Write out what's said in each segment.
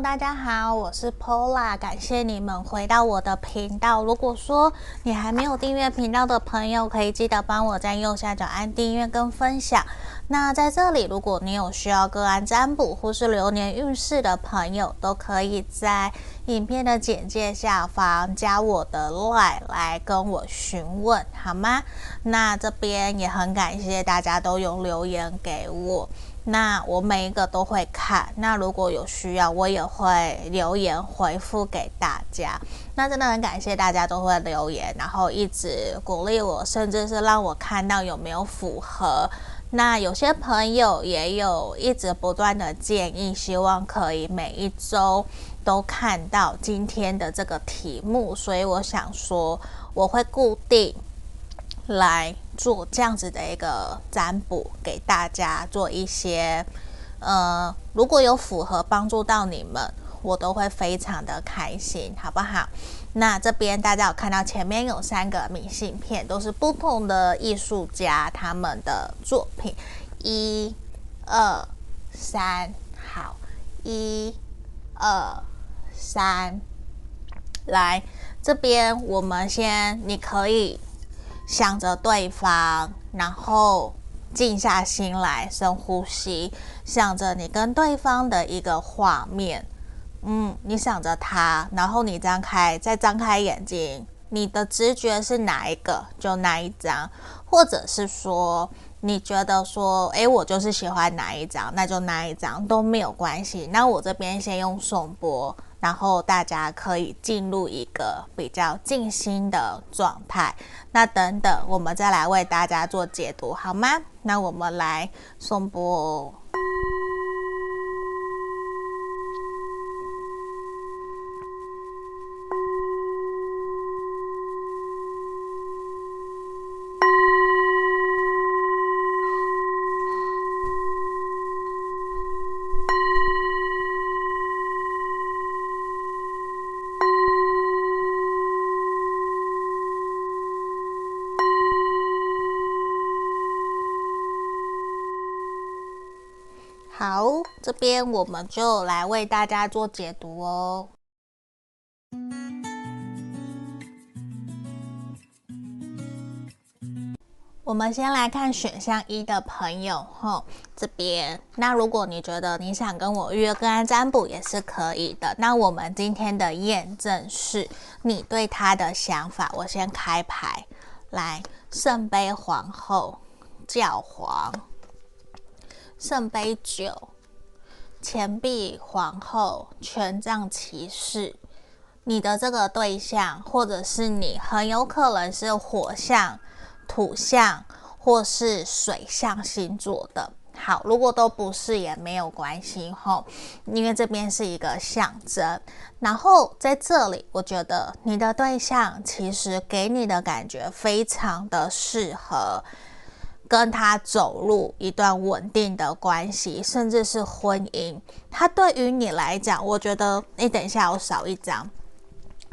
大家好，我是 Pola，感谢你们回到我的频道。如果说你还没有订阅频道的朋友，可以记得帮我在右下角按订阅跟分享。那在这里，如果你有需要个案占卜或是流年运势的朋友，都可以在影片的简介下方加我的 LINE 来跟我询问，好吗？那这边也很感谢大家都有留言给我。那我每一个都会看，那如果有需要，我也会留言回复给大家。那真的很感谢大家都会留言，然后一直鼓励我，甚至是让我看到有没有符合。那有些朋友也有一直不断的建议，希望可以每一周都看到今天的这个题目，所以我想说我会固定。来做这样子的一个占卜，给大家做一些，呃，如果有符合帮助到你们，我都会非常的开心，好不好？那这边大家有看到前面有三个明信片，都是不同的艺术家他们的作品，一、二、三，好，一、二、三，来这边我们先，你可以。想着对方，然后静下心来，深呼吸，想着你跟对方的一个画面。嗯，你想着他，然后你张开，再张开眼睛，你的直觉是哪一个，就哪一张，或者是说你觉得说，诶，我就是喜欢哪一张，那就哪一张都没有关系。那我这边先用颂钵。然后大家可以进入一个比较静心的状态。那等等，我们再来为大家做解读，好吗？那我们来颂钵这边我们就来为大家做解读哦。我们先来看选项一的朋友，吼，这边。那如果你觉得你想跟我预约个案占卜也是可以的。那我们今天的验证是你对他的想法。我先开牌，来，圣杯皇后，教皇。圣杯九，钱币皇后，权杖骑士，你的这个对象，或者是你，很有可能是火象、土象或是水象星座的。好，如果都不是也没有关系吼，因为这边是一个象征。然后在这里，我觉得你的对象其实给你的感觉非常的适合。跟他走入一段稳定的关系，甚至是婚姻，他对于你来讲，我觉得你等一下我少一张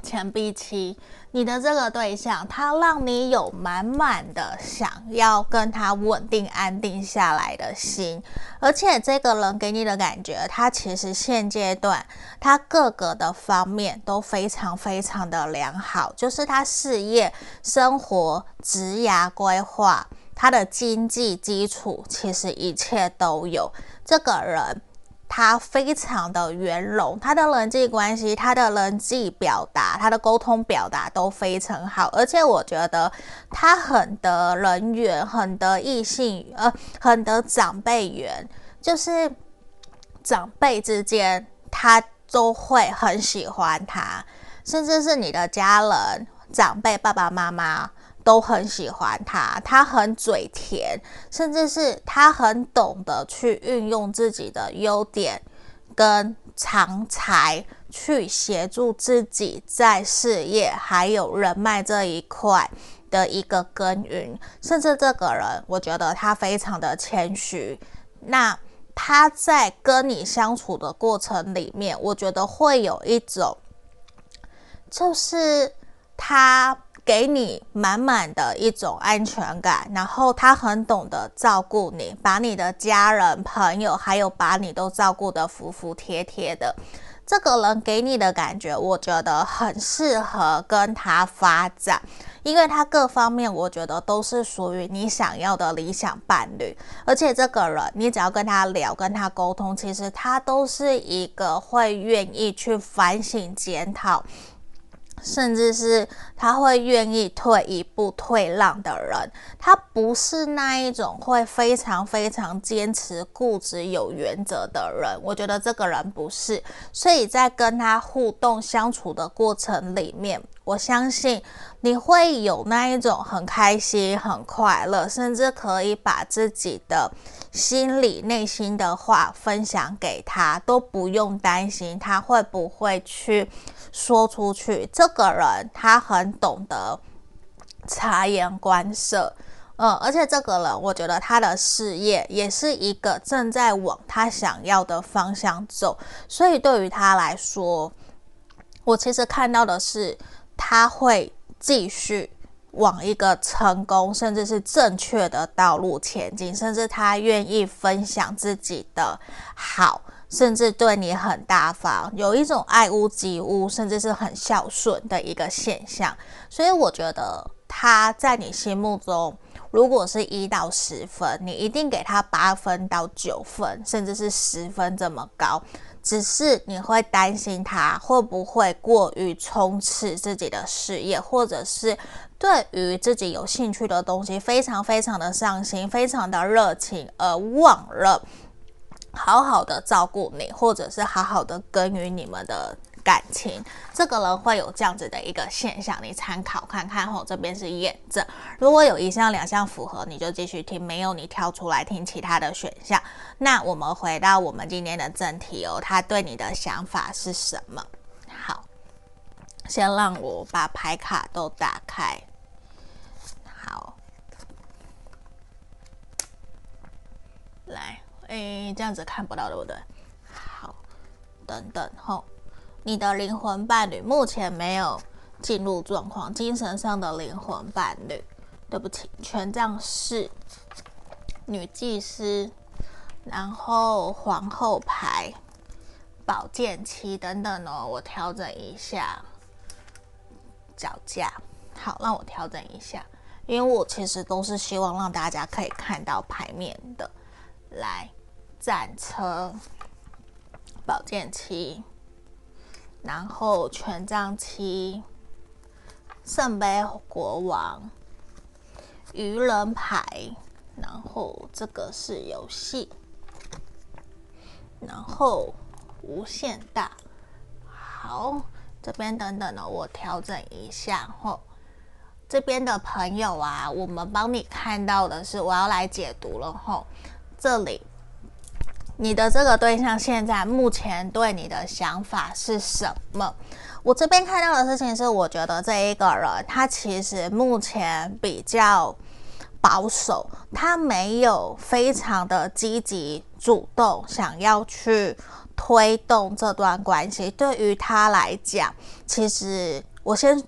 钱币七，你的这个对象，他让你有满满的想要跟他稳定安定下来的心，而且这个人给你的感觉，他其实现阶段他各个的方面都非常非常的良好，就是他事业、生活、职涯规划。他的经济基础其实一切都有。这个人他非常的圆融，他的人际关系、他的人际表达、他的沟通表达都非常好，而且我觉得他很得人缘，很得异性，呃，很得长辈缘，就是长辈之间他都会很喜欢他，甚至是你的家人、长辈、爸爸妈妈。都很喜欢他，他很嘴甜，甚至是他很懂得去运用自己的优点跟长才，去协助自己在事业还有人脉这一块的一个耕耘。甚至这个人，我觉得他非常的谦虚。那他在跟你相处的过程里面，我觉得会有一种，就是他。给你满满的一种安全感，然后他很懂得照顾你，把你的家人、朋友，还有把你都照顾得服服帖帖的。这个人给你的感觉，我觉得很适合跟他发展，因为他各方面我觉得都是属于你想要的理想伴侣，而且这个人你只要跟他聊、跟他沟通，其实他都是一个会愿意去反省检讨。甚至是他会愿意退一步退让的人，他不是那一种会非常非常坚持固执有原则的人。我觉得这个人不是，所以在跟他互动相处的过程里面，我相信你会有那一种很开心、很快乐，甚至可以把自己的心里内心的话分享给他，都不用担心他会不会去。说出去，这个人他很懂得察言观色，嗯，而且这个人，我觉得他的事业也是一个正在往他想要的方向走，所以对于他来说，我其实看到的是他会继续往一个成功，甚至是正确的道路前进，甚至他愿意分享自己的好。甚至对你很大方，有一种爱屋及乌，甚至是很孝顺的一个现象。所以我觉得他在你心目中，如果是一到十分，你一定给他八分到九分，甚至是十分这么高。只是你会担心他会不会过于冲刺自己的事业，或者是对于自己有兴趣的东西非常非常的上心，非常的热情，而忘了。好好的照顾你，或者是好好的耕耘你们的感情，这个人会有这样子的一个现象，你参考看看吼。这边是验证，如果有一项两项符合，你就继续听；没有，你跳出来听其他的选项。那我们回到我们今天的正题哦，他对你的想法是什么？好，先让我把牌卡都打开。好，来。诶，这样子看不到，对不对？好，等等吼，你的灵魂伴侣目前没有进入状况，精神上的灵魂伴侣，对不起，权杖四、女祭司，然后皇后牌、宝剑七等等哦，我调整一下脚架，好，让我调整一下，因为我其实都是希望让大家可以看到牌面的，来。战车、宝剑七，然后权杖七、圣杯国王、愚人牌，然后这个是游戏，然后无限大。好，这边等等呢，我调整一下哦。这边的朋友啊，我们帮你看到的是，我要来解读了吼，这里。你的这个对象现在目前对你的想法是什么？我这边看到的事情是，我觉得这一个人他其实目前比较保守，他没有非常的积极主动想要去推动这段关系。对于他来讲，其实我先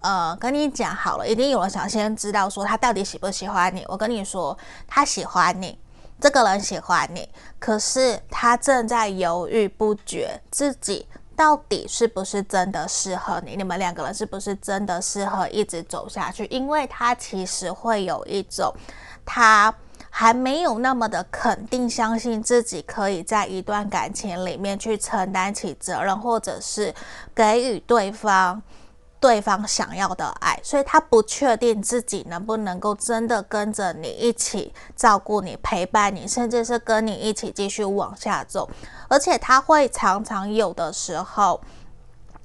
呃跟你讲好了，一定有人想先知道说他到底喜不喜欢你。我跟你说，他喜欢你。这个人喜欢你，可是他正在犹豫不决，自己到底是不是真的适合你？你们两个人是不是真的适合一直走下去？因为他其实会有一种，他还没有那么的肯定，相信自己可以在一段感情里面去承担起责任，或者是给予对方。对方想要的爱，所以他不确定自己能不能够真的跟着你一起照顾你、陪伴你，甚至是跟你一起继续往下走。而且他会常常有的时候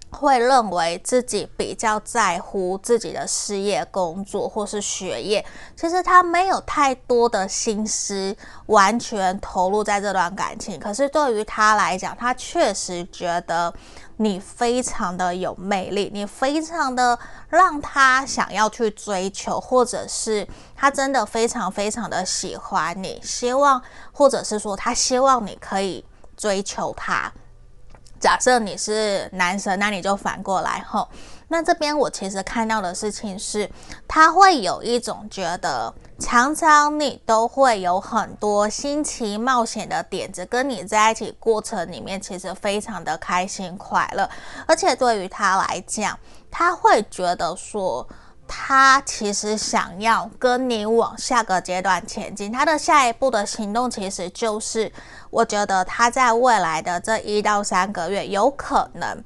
会认为自己比较在乎自己的事业、工作或是学业，其实他没有太多的心思完全投入在这段感情。可是对于他来讲，他确实觉得。你非常的有魅力，你非常的让他想要去追求，或者是他真的非常非常的喜欢你，希望或者是说他希望你可以追求他。假设你是男生，那你就反过来吼。那这边我其实看到的事情是，他会有一种觉得常常你都会有很多新奇冒险的点子，跟你在一起过程里面，其实非常的开心快乐。而且对于他来讲，他会觉得说，他其实想要跟你往下个阶段前进。他的下一步的行动，其实就是，我觉得他在未来的这一到三个月，有可能，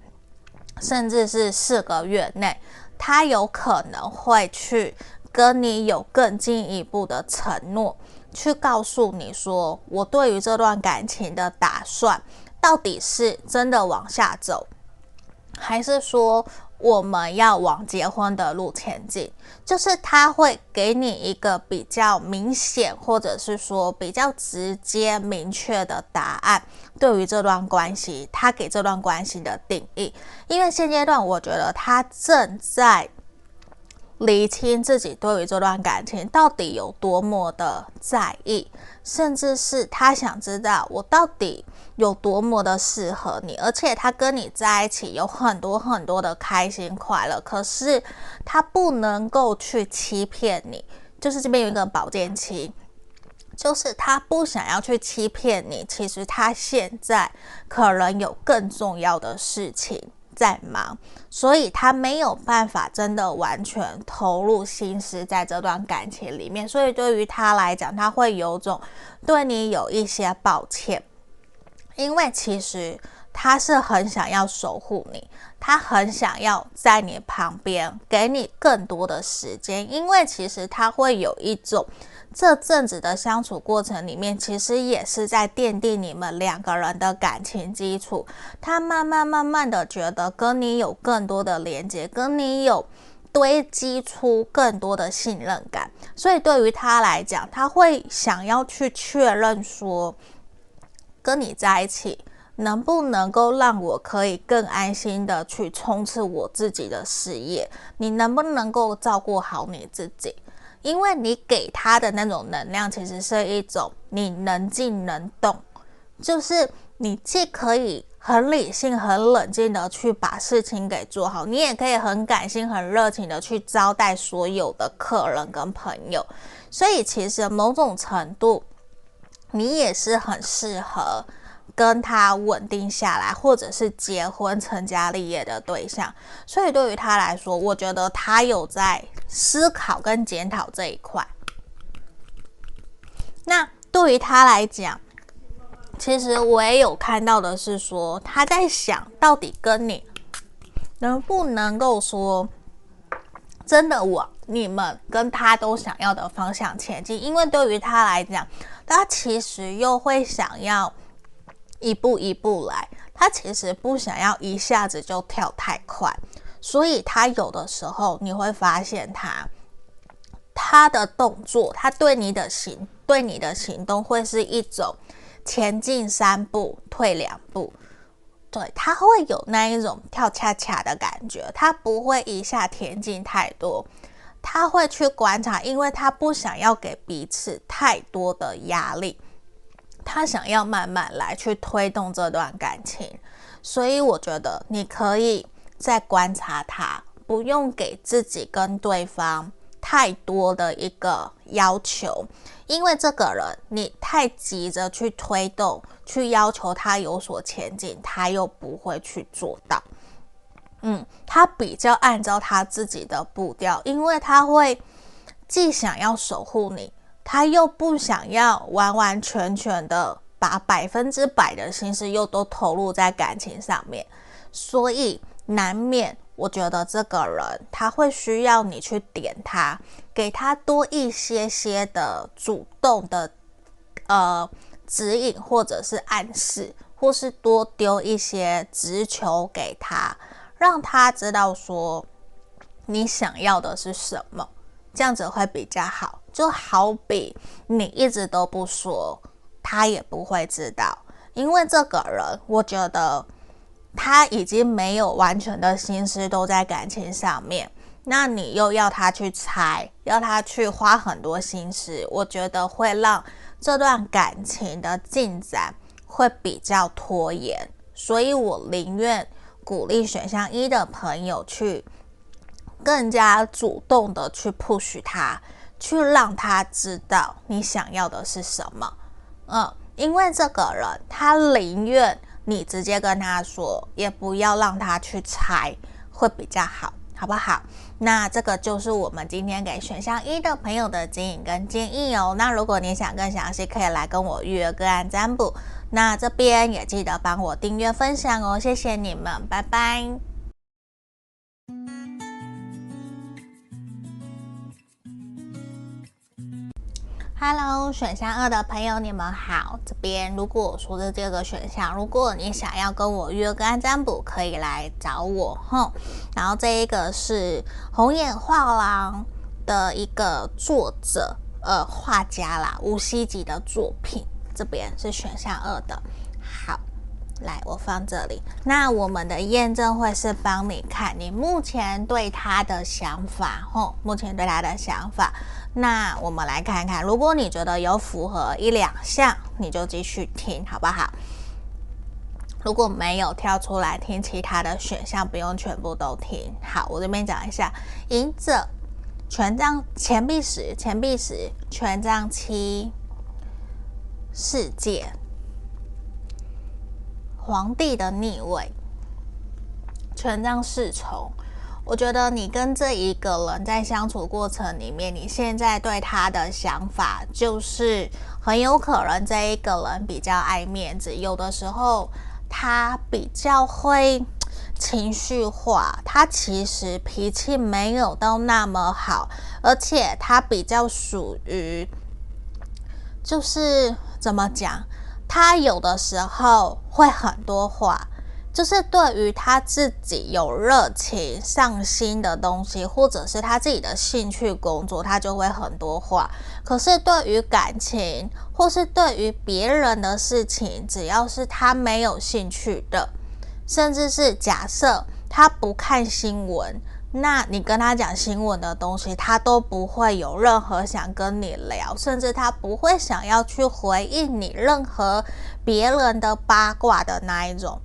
甚至是四个月内，他有可能会去。跟你有更进一步的承诺，去告诉你说，我对于这段感情的打算，到底是真的往下走，还是说我们要往结婚的路前进？就是他会给你一个比较明显，或者是说比较直接、明确的答案，对于这段关系，他给这段关系的定义。因为现阶段，我觉得他正在。厘清自己对于这段感情到底有多么的在意，甚至是他想知道我到底有多么的适合你，而且他跟你在一起有很多很多的开心快乐，可是他不能够去欺骗你，就是这边有一个宝剑七，就是他不想要去欺骗你，其实他现在可能有更重要的事情。在忙，所以他没有办法真的完全投入心思在这段感情里面。所以对于他来讲，他会有种对你有一些抱歉，因为其实他是很想要守护你，他很想要在你旁边给你更多的时间，因为其实他会有一种。这阵子的相处过程里面，其实也是在奠定你们两个人的感情基础。他慢慢慢慢的觉得跟你有更多的连接，跟你有堆积出更多的信任感。所以对于他来讲，他会想要去确认说，跟你在一起能不能够让我可以更安心的去冲刺我自己的事业？你能不能够照顾好你自己？因为你给他的那种能量，其实是一种你能静能动，就是你既可以很理性、很冷静的去把事情给做好，你也可以很感性、很热情的去招待所有的客人跟朋友。所以其实某种程度，你也是很适合跟他稳定下来，或者是结婚成家立业的对象。所以对于他来说，我觉得他有在。思考跟检讨这一块，那对于他来讲，其实我也有看到的是说，他在想到底跟你能不能够说真的往你们跟他都想要的方向前进，因为对于他来讲，他其实又会想要一步一步来，他其实不想要一下子就跳太快。所以他有的时候你会发现他，他的动作，他对你的行，对你的行动会是一种前进三步退两步，对，他会有那一种跳恰恰的感觉，他不会一下前进太多，他会去观察，因为他不想要给彼此太多的压力，他想要慢慢来去推动这段感情，所以我觉得你可以。再观察他，不用给自己跟对方太多的一个要求，因为这个人你太急着去推动，去要求他有所前进，他又不会去做到。嗯，他比较按照他自己的步调，因为他会既想要守护你，他又不想要完完全全的把百分之百的心思又都投入在感情上面，所以。难免，我觉得这个人他会需要你去点他，给他多一些些的主动的呃指引，或者是暗示，或是多丢一些直球给他，让他知道说你想要的是什么，这样子会比较好。就好比你一直都不说，他也不会知道，因为这个人，我觉得。他已经没有完全的心思都在感情上面，那你又要他去猜，要他去花很多心思，我觉得会让这段感情的进展会比较拖延，所以我宁愿鼓励选项一的朋友去更加主动的去 push 他。去让他知道你想要的是什么。嗯，因为这个人他宁愿你直接跟他说，也不要让他去猜，会比较好，好不好？那这个就是我们今天给选项一的朋友的指引跟建议哦。那如果你想更详细，可以来跟我预约个案占卜。那这边也记得帮我订阅分享哦，谢谢你们，拜拜。Hello，选项二的朋友，你们好。这边如果我说的这个选项，如果你想要跟我约个案占卜，可以来找我吼。然后这一个是红眼画廊的一个作者，呃，画家啦，吴希吉的作品。这边是选项二的。好，来，我放这里。那我们的验证会是帮你看你目前对他的想法，吼，目前对他的想法。那我们来看看，如果你觉得有符合一两项，你就继续听，好不好？如果没有跳出来听其他的选项，不用全部都听。好，我这边讲一下：隐者、权杖、钱币十、钱币十、权杖七、世界、皇帝的逆位、权杖侍从。我觉得你跟这一个人在相处过程里面，你现在对他的想法就是很有可能这一个人比较爱面子，有的时候他比较会情绪化，他其实脾气没有到那么好，而且他比较属于就是怎么讲，他有的时候会很多话。就是对于他自己有热情、上心的东西，或者是他自己的兴趣工作，他就会很多话。可是对于感情，或是对于别人的事情，只要是他没有兴趣的，甚至是假设他不看新闻，那你跟他讲新闻的东西，他都不会有任何想跟你聊，甚至他不会想要去回应你任何别人的八卦的那一种。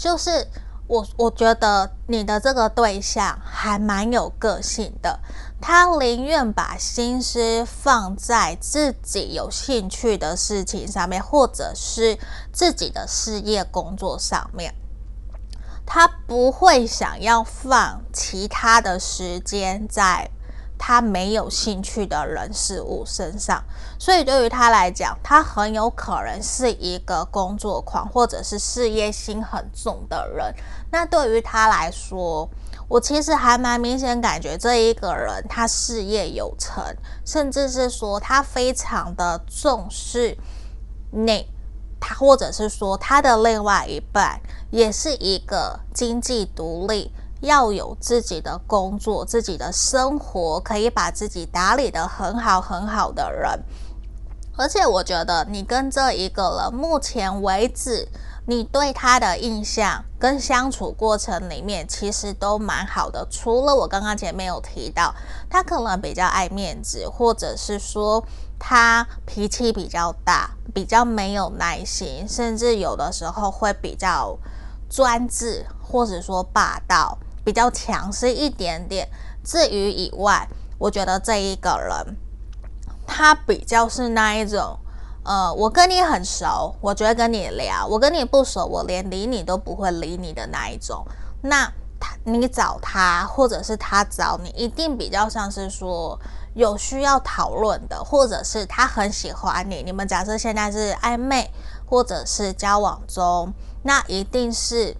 就是我，我觉得你的这个对象还蛮有个性的，他宁愿把心思放在自己有兴趣的事情上面，或者是自己的事业工作上面，他不会想要放其他的时间在。他没有兴趣的人事物身上，所以对于他来讲，他很有可能是一个工作狂，或者是事业心很重的人。那对于他来说，我其实还蛮明显感觉这一个人他事业有成，甚至是说他非常的重视你，他或者是说他的另外一半也是一个经济独立。要有自己的工作、自己的生活，可以把自己打理得很好很好的人。而且我觉得你跟这一个人，目前为止，你对他的印象跟相处过程里面，其实都蛮好的。除了我刚刚前面有提到，他可能比较爱面子，或者是说他脾气比较大，比较没有耐心，甚至有的时候会比较专制，或者说霸道。比较强势一点点。至于以外，我觉得这一个人，他比较是那一种，呃，我跟你很熟，我觉得跟你聊；我跟你不熟，我连理你都不会理你的那一种。那他，你找他，或者是他找你，一定比较像是说有需要讨论的，或者是他很喜欢你。你们假设现在是暧昧，或者是交往中，那一定是。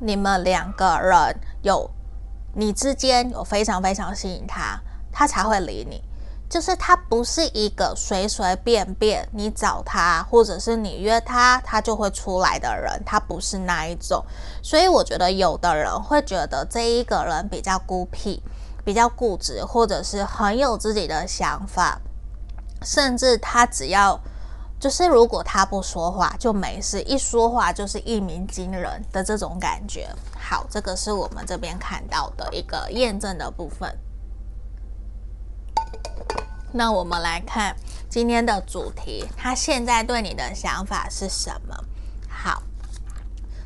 你们两个人有，你之间有非常非常吸引他，他才会理你。就是他不是一个随随便便你找他，或者是你约他，他就会出来的人。他不是那一种。所以我觉得有的人会觉得这一个人比较孤僻，比较固执，或者是很有自己的想法，甚至他只要。就是如果他不说话就没事，一说话就是一鸣惊人的这种感觉。好，这个是我们这边看到的一个验证的部分。那我们来看今天的主题，他现在对你的想法是什么？好，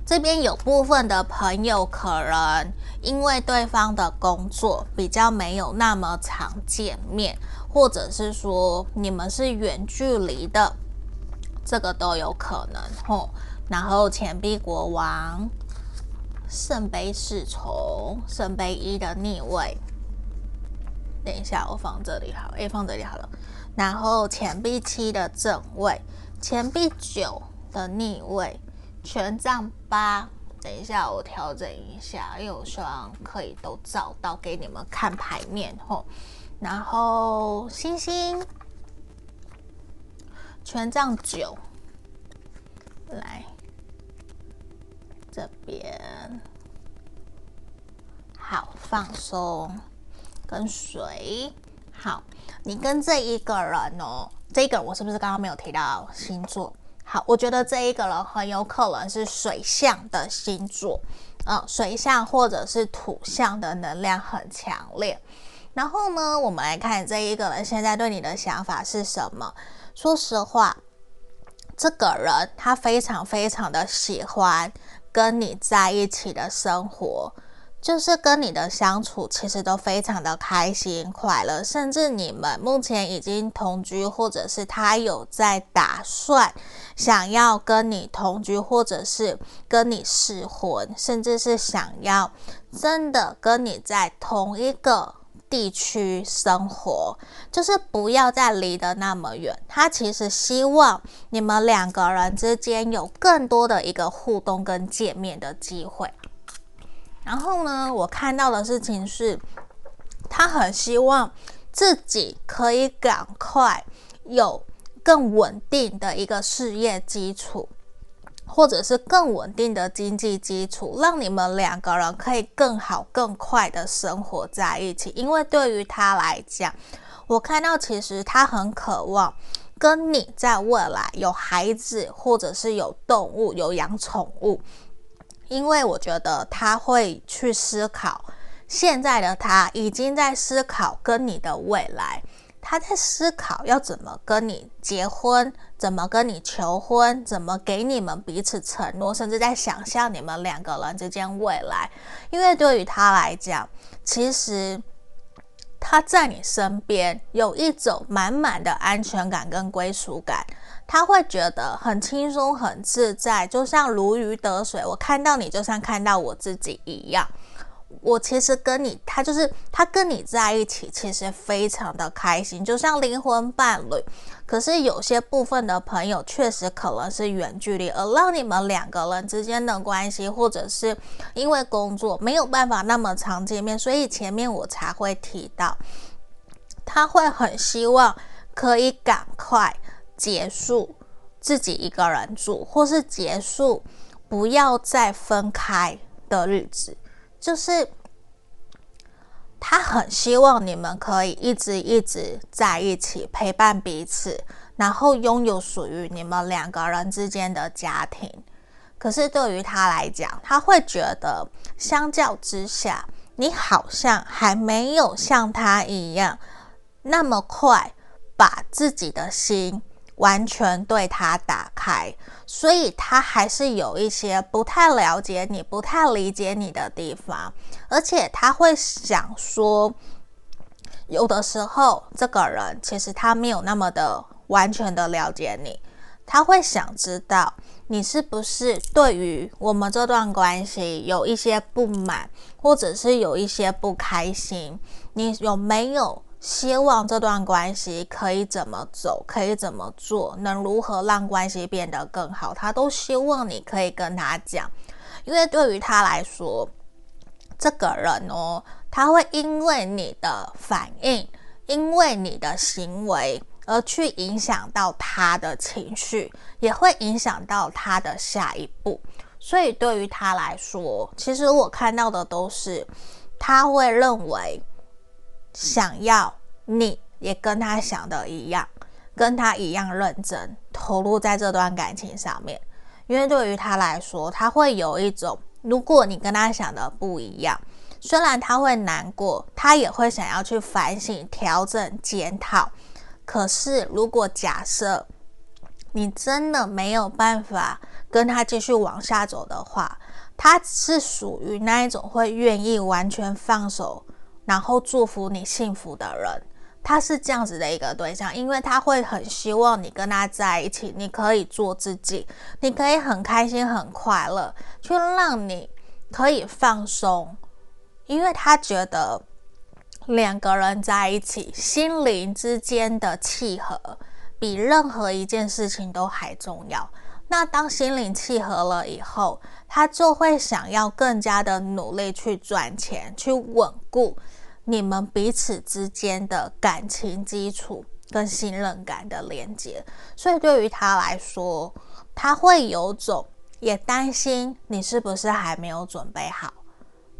这边有部分的朋友可能因为对方的工作比较没有那么常见面。或者是说你们是远距离的，这个都有可能吼。然后钱币国王、圣杯侍从、圣杯一的逆位，等一下我放这里好，诶，放这里好了。然后钱币七的正位，钱币九的逆位，权杖八。等一下我调整一下，因为我希望可以都找到给你们看牌面吼。然后星星，权杖九，来这边，好放松，跟随。好，你跟这一个人哦，这个我是不是刚刚没有提到星座？好，我觉得这一个人很有可能是水象的星座，呃，水象或者是土象的能量很强烈。然后呢，我们来看这一个人现在对你的想法是什么？说实话，这个人他非常非常的喜欢跟你在一起的生活。就是跟你的相处，其实都非常的开心快乐，甚至你们目前已经同居，或者是他有在打算想要跟你同居，或者是跟你试婚，甚至是想要真的跟你在同一个地区生活，就是不要再离得那么远。他其实希望你们两个人之间有更多的一个互动跟见面的机会。然后呢，我看到的事情是，他很希望自己可以赶快有更稳定的一个事业基础，或者是更稳定的经济基础，让你们两个人可以更好、更快的生活在一起。因为对于他来讲，我看到其实他很渴望跟你在未来有孩子，或者是有动物、有养宠物。因为我觉得他会去思考，现在的他已经在思考跟你的未来，他在思考要怎么跟你结婚，怎么跟你求婚，怎么给你们彼此承诺，甚至在想象你们两个人之间未来。因为对于他来讲，其实他在你身边有一种满满的安全感跟归属感。他会觉得很轻松、很自在，就像如鱼得水。我看到你，就像看到我自己一样。我其实跟你，他就是他跟你在一起，其实非常的开心，就像灵魂伴侣。可是有些部分的朋友，确实可能是远距离，而让你们两个人之间的关系，或者是因为工作没有办法那么常见面，所以前面我才会提到，他会很希望可以赶快。结束自己一个人住，或是结束不要再分开的日子，就是他很希望你们可以一直一直在一起陪伴彼此，然后拥有属于你们两个人之间的家庭。可是对于他来讲，他会觉得相较之下，你好像还没有像他一样那么快把自己的心。完全对他打开，所以他还是有一些不太了解你、不太理解你的地方，而且他会想说，有的时候这个人其实他没有那么的完全的了解你，他会想知道你是不是对于我们这段关系有一些不满，或者是有一些不开心，你有没有？希望这段关系可以怎么走，可以怎么做，能如何让关系变得更好，他都希望你可以跟他讲，因为对于他来说，这个人哦，他会因为你的反应，因为你的行为而去影响到他的情绪，也会影响到他的下一步。所以对于他来说，其实我看到的都是他会认为。想要你也跟他想的一样，跟他一样认真投入在这段感情上面，因为对于他来说，他会有一种，如果你跟他想的不一样，虽然他会难过，他也会想要去反省、调整、检讨。可是，如果假设你真的没有办法跟他继续往下走的话，他是属于那一种会愿意完全放手。然后祝福你幸福的人，他是这样子的一个对象，因为他会很希望你跟他在一起，你可以做自己，你可以很开心、很快乐，去让你可以放松，因为他觉得两个人在一起，心灵之间的契合比任何一件事情都还重要。那当心灵契合了以后，他就会想要更加的努力去赚钱，去稳固你们彼此之间的感情基础跟信任感的连接。所以对于他来说，他会有种也担心你是不是还没有准备好，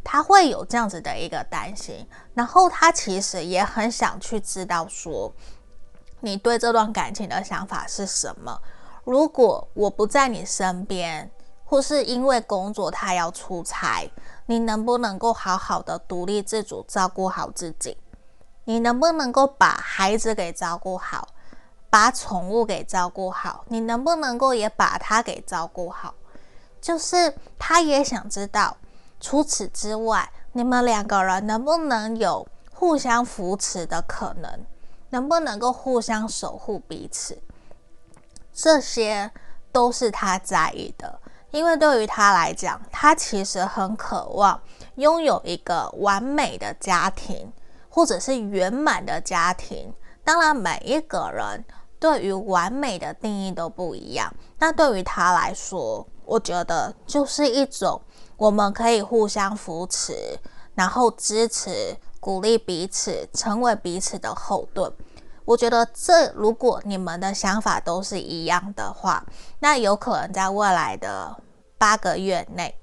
他会有这样子的一个担心。然后他其实也很想去知道说，你对这段感情的想法是什么。如果我不在你身边，或是因为工作他要出差，你能不能够好好的独立自主照顾好自己？你能不能够把孩子给照顾好，把宠物给照顾好？你能不能够也把他给照顾好？就是他也想知道，除此之外，你们两个人能不能有互相扶持的可能？能不能够互相守护彼此？这些都是他在意的，因为对于他来讲，他其实很渴望拥有一个完美的家庭，或者是圆满的家庭。当然，每一个人对于完美的定义都不一样。那对于他来说，我觉得就是一种我们可以互相扶持，然后支持、鼓励彼此，成为彼此的后盾。我觉得这，如果你们的想法都是一样的话，那有可能在未来的八个月内，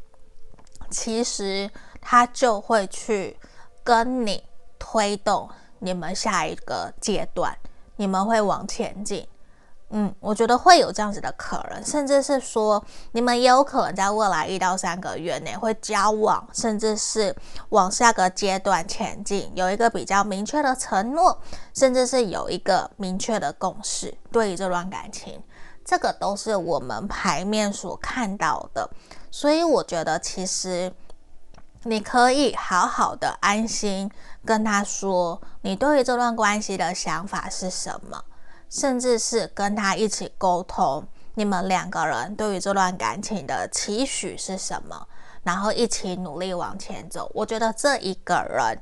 其实他就会去跟你推动你们下一个阶段，你们会往前进。嗯，我觉得会有这样子的可能，甚至是说你们也有可能在未来一到三个月内会交往，甚至是往下个阶段前进，有一个比较明确的承诺，甚至是有一个明确的共识。对于这段感情，这个都是我们牌面所看到的，所以我觉得其实你可以好好的安心跟他说，你对于这段关系的想法是什么。甚至是跟他一起沟通，你们两个人对于这段感情的期许是什么，然后一起努力往前走。我觉得这一个人，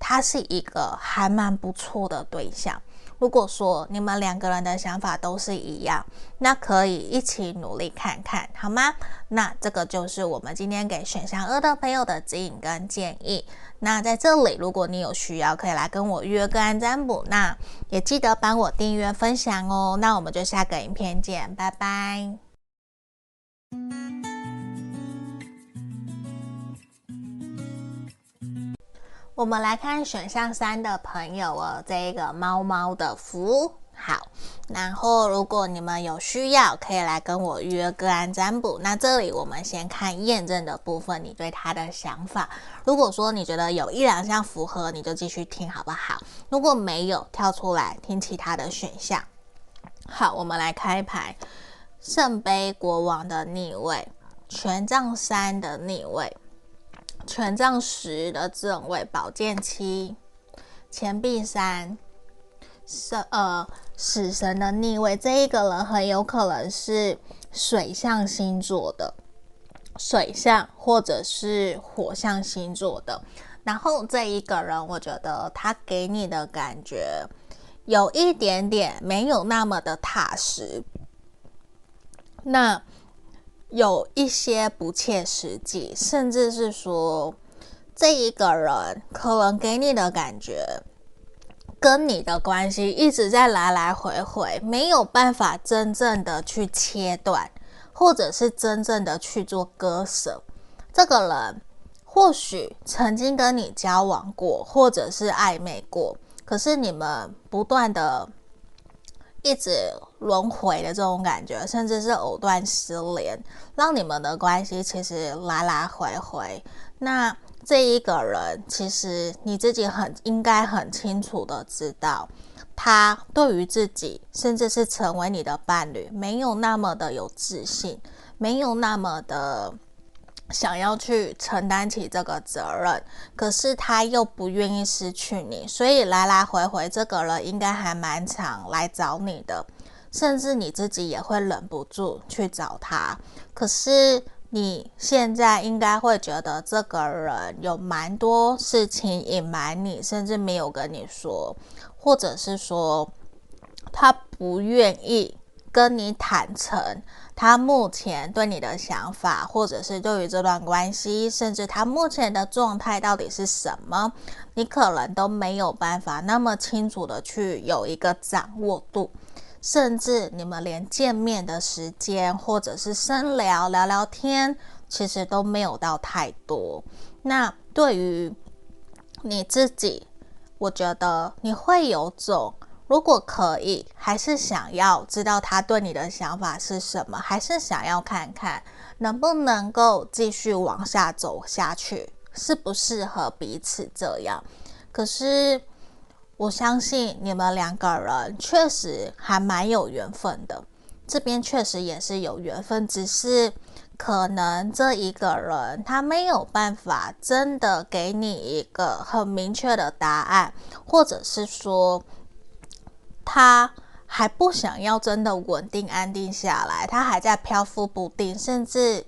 他是一个还蛮不错的对象。如果说你们两个人的想法都是一样，那可以一起努力看看，好吗？那这个就是我们今天给选项二的朋友的指引跟建议。那在这里，如果你有需要，可以来跟我预约个案占卜。那也记得帮我订阅分享哦。那我们就下个影片见，拜拜。我们来看选项三的朋友哦，这一个猫猫的福好。然后，如果你们有需要，可以来跟我约个案占卜。那这里我们先看验证的部分，你对他的想法。如果说你觉得有一两项符合，你就继续听好不好？如果没有，跳出来听其他的选项。好，我们来开牌：圣杯国王的逆位，权杖三的逆位。权杖十的正位，宝剑七，钱币三，是呃死神的逆位。这一个人很有可能是水象星座的，水象或者是火象星座的。然后这一个人，我觉得他给你的感觉有一点点没有那么的踏实。那。有一些不切实际，甚至是说，这一个人可能给你的感觉，跟你的关系一直在来来回回，没有办法真正的去切断，或者是真正的去做割舍。这个人或许曾经跟你交往过，或者是暧昧过，可是你们不断的。一直轮回的这种感觉，甚至是藕断丝连，让你们的关系其实来来回回。那这一个人，其实你自己很应该很清楚的知道，他对于自己，甚至是成为你的伴侣，没有那么的有自信，没有那么的想要去承担起这个责任，可是他又不愿意失去你，所以来来回回，这个人应该还蛮常来找你的，甚至你自己也会忍不住去找他。可是你现在应该会觉得这个人有蛮多事情隐瞒你，甚至没有跟你说，或者是说他不愿意跟你坦诚。他目前对你的想法，或者是对于这段关系，甚至他目前的状态到底是什么，你可能都没有办法那么清楚的去有一个掌握度，甚至你们连见面的时间，或者是深聊聊聊天，其实都没有到太多。那对于你自己，我觉得你会有种。如果可以，还是想要知道他对你的想法是什么，还是想要看看能不能够继续往下走下去，适不适合彼此这样。可是我相信你们两个人确实还蛮有缘分的，这边确实也是有缘分，只是可能这一个人他没有办法真的给你一个很明确的答案，或者是说。他还不想要真的稳定安定下来，他还在漂浮不定，甚至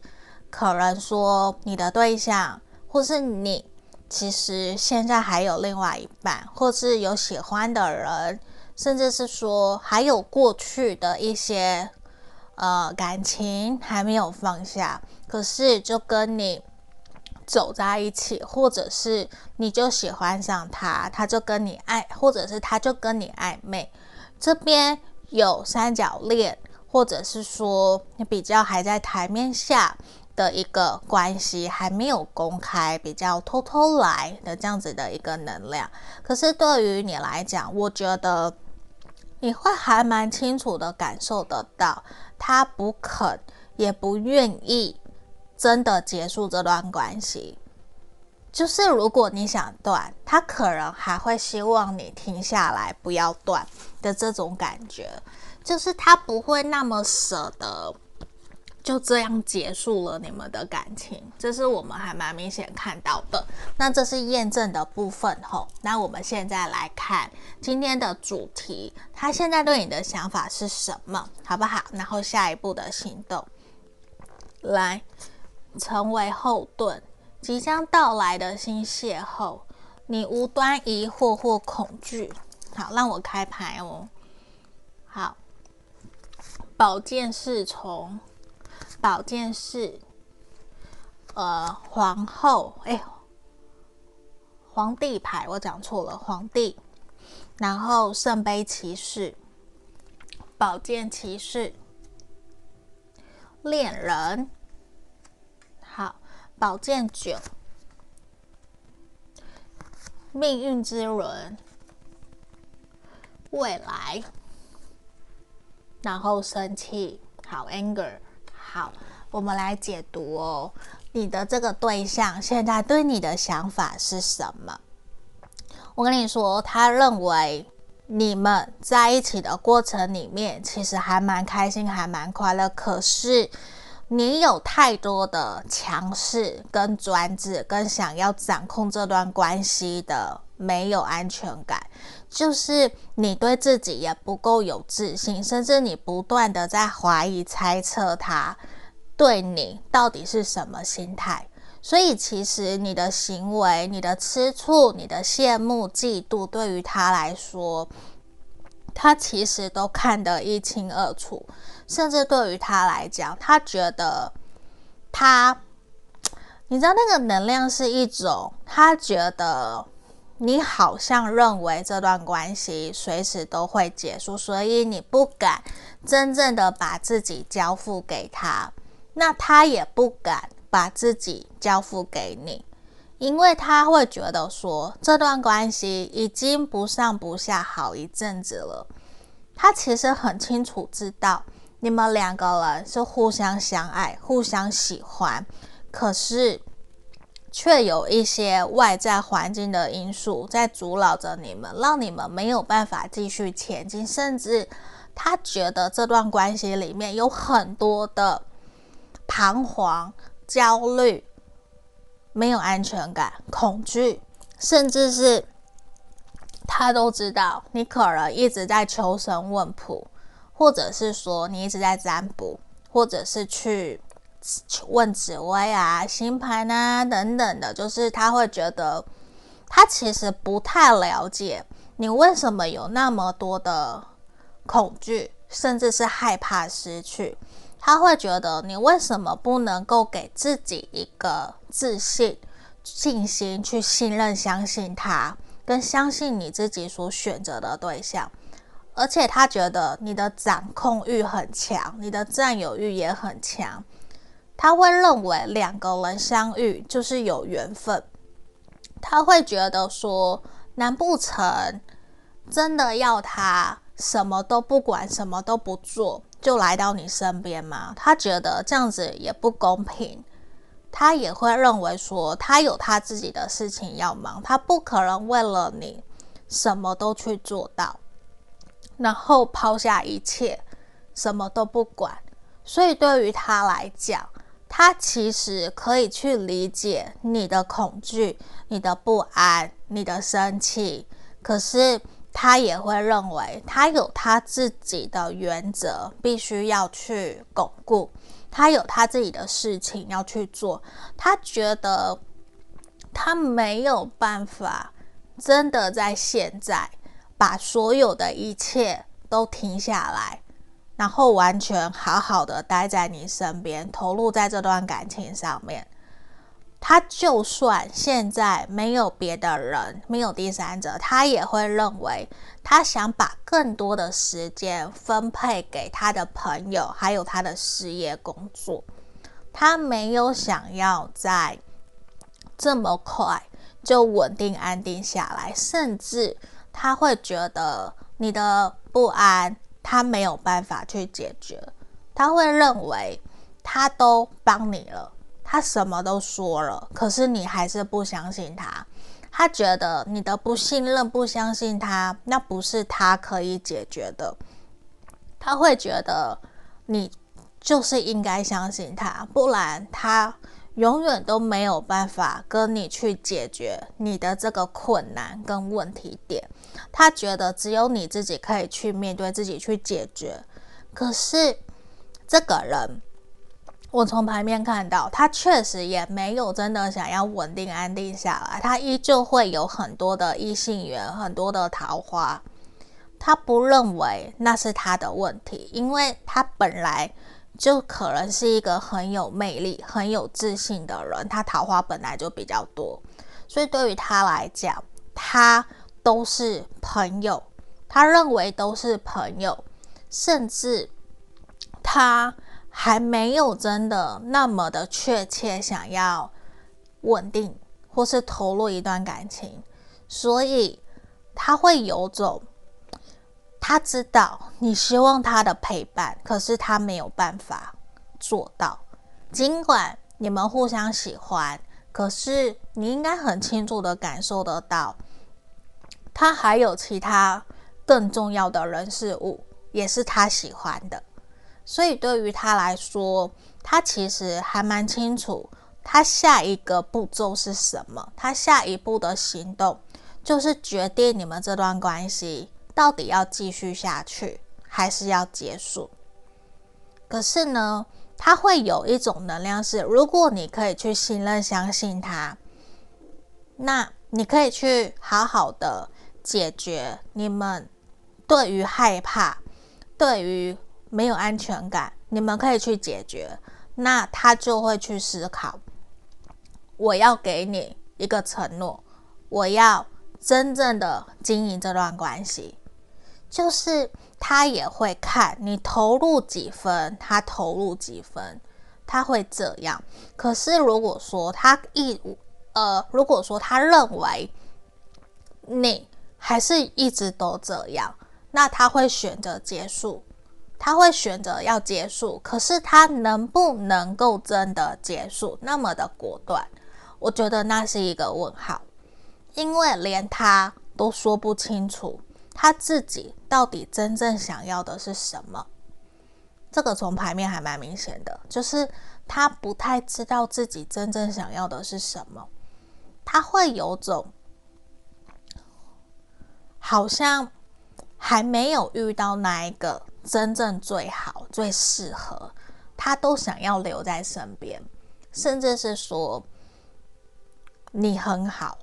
可能说你的对象或是你，其实现在还有另外一半，或是有喜欢的人，甚至是说还有过去的一些呃感情还没有放下，可是就跟你走在一起，或者是你就喜欢上他，他就跟你爱，或者是他就跟你暧昧。这边有三角恋，或者是说你比较还在台面下的一个关系，还没有公开，比较偷偷来的这样子的一个能量。可是对于你来讲，我觉得你会还蛮清楚的感受得到，他不肯也不愿意真的结束这段关系。就是如果你想断，他可能还会希望你停下来，不要断的这种感觉，就是他不会那么舍得就这样结束了你们的感情，这是我们还蛮明显看到的。那这是验证的部分吼，那我们现在来看今天的主题，他现在对你的想法是什么，好不好？然后下一步的行动，来成为后盾。即将到来的新邂逅，你无端疑惑或恐惧。好，让我开牌哦。好，宝剑侍从，宝剑侍，呃，皇后，哎，皇帝牌，我讲错了，皇帝。然后圣杯骑士，宝剑骑士，恋人。好宝剑九，命运之轮，未来，然后生气，好，anger，好，我们来解读哦。你的这个对象现在对你的想法是什么？我跟你说，他认为你们在一起的过程里面，其实还蛮开心，还蛮快乐，可是。你有太多的强势、跟专制、跟想要掌控这段关系的没有安全感，就是你对自己也不够有自信，甚至你不断的在怀疑、猜测他对你到底是什么心态。所以，其实你的行为、你的吃醋、你的羡慕、嫉妒，对于他来说，他其实都看得一清二楚。甚至对于他来讲，他觉得他，你知道那个能量是一种，他觉得你好像认为这段关系随时都会结束，所以你不敢真正的把自己交付给他，那他也不敢把自己交付给你，因为他会觉得说这段关系已经不上不下好一阵子了，他其实很清楚知道。你们两个人是互相相爱、互相喜欢，可是却有一些外在环境的因素在阻挠着你们，让你们没有办法继续前进。甚至他觉得这段关系里面有很多的彷徨、焦虑，没有安全感、恐惧，甚至是他都知道你可能一直在求神问卜，或者是说你一直在占卜，或者是去问紫薇啊、星盘啊等等的，就是他会觉得他其实不太了解你为什么有那么多的恐惧，甚至是害怕失去。他会觉得你为什么不能够给自己一个自信、信心，去信任、相信他，跟相信你自己所选择的对象。而且他觉得你的掌控欲很强，你的占有欲也很强。他会认为两个人相遇就是有缘分。他会觉得说，难不成真的要他什么都不管，什么都不做？就来到你身边吗？他觉得这样子也不公平，他也会认为说他有他自己的事情要忙，他不可能为了你什么都去做到，然后抛下一切，什么都不管。所以对于他来讲，他其实可以去理解你的恐惧、你的不安、你的生气，可是。他也会认为他有他自己的原则，必须要去巩固。他有他自己的事情要去做。他觉得他没有办法真的在现在把所有的一切都停下来，然后完全好好的待在你身边，投入在这段感情上面。他就算现在没有别的人，没有第三者，他也会认为他想把更多的时间分配给他的朋友，还有他的事业工作。他没有想要在这么快就稳定安定下来，甚至他会觉得你的不安他没有办法去解决，他会认为他都帮你了。他什么都说了，可是你还是不相信他。他觉得你的不信任、不相信他，那不是他可以解决的。他会觉得你就是应该相信他，不然他永远都没有办法跟你去解决你的这个困难跟问题点。他觉得只有你自己可以去面对、自己去解决。可是这个人。我从牌面看到，他确实也没有真的想要稳定安定下来，他依旧会有很多的异性缘，很多的桃花。他不认为那是他的问题，因为他本来就可能是一个很有魅力、很有自信的人，他桃花本来就比较多，所以对于他来讲，他都是朋友，他认为都是朋友，甚至他。还没有真的那么的确切想要稳定或是投入一段感情，所以他会有种，他知道你希望他的陪伴，可是他没有办法做到。尽管你们互相喜欢，可是你应该很清楚的感受得到，他还有其他更重要的人事物，也是他喜欢的。所以对于他来说，他其实还蛮清楚，他下一个步骤是什么。他下一步的行动，就是决定你们这段关系到底要继续下去，还是要结束。可是呢，他会有一种能量是，如果你可以去信任、相信他，那你可以去好好的解决你们对于害怕，对于。没有安全感，你们可以去解决。那他就会去思考，我要给你一个承诺，我要真正的经营这段关系。就是他也会看你投入几分，他投入几分，他会这样。可是如果说他一呃，如果说他认为你还是一直都这样，那他会选择结束。他会选择要结束，可是他能不能够真的结束那么的果断？我觉得那是一个问号，因为连他都说不清楚他自己到底真正想要的是什么。这个从牌面还蛮明显的，就是他不太知道自己真正想要的是什么，他会有种好像还没有遇到那一个真正最好、最适合，他都想要留在身边，甚至是说你很好，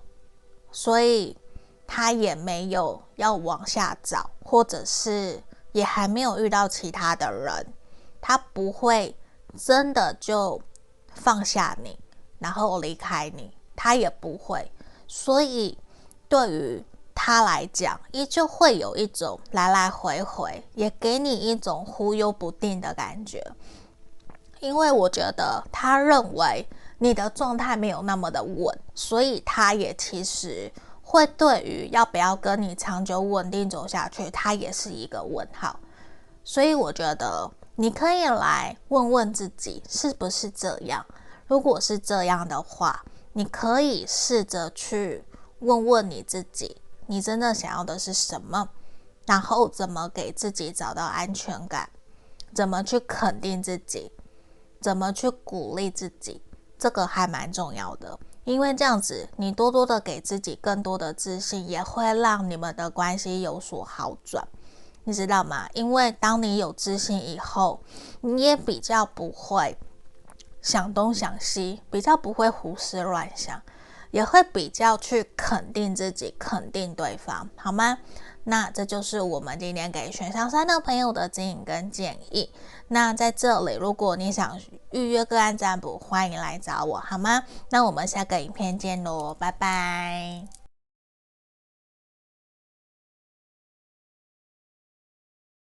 所以他也没有要往下找，或者是。也还没有遇到其他的人，他不会真的就放下你，然后离开你，他也不会。所以对于他来讲，依旧会有一种来来回回，也给你一种忽悠不定的感觉。因为我觉得他认为你的状态没有那么的稳，所以他也其实。会对于要不要跟你长久稳定走下去，它也是一个问号。所以我觉得你可以来问问自己是不是这样。如果是这样的话，你可以试着去问问你自己，你真的想要的是什么？然后怎么给自己找到安全感？怎么去肯定自己？怎么去鼓励自己？这个还蛮重要的。因为这样子，你多多的给自己更多的自信，也会让你们的关系有所好转，你知道吗？因为当你有自信以后，你也比较不会想东想西，比较不会胡思乱想，也会比较去肯定自己，肯定对方，好吗？那这就是我们今天给选项三的朋友的指引跟建议。那在这里，如果你想预约个案占卜，欢迎来找我，好吗？那我们下个影片见喽，拜拜。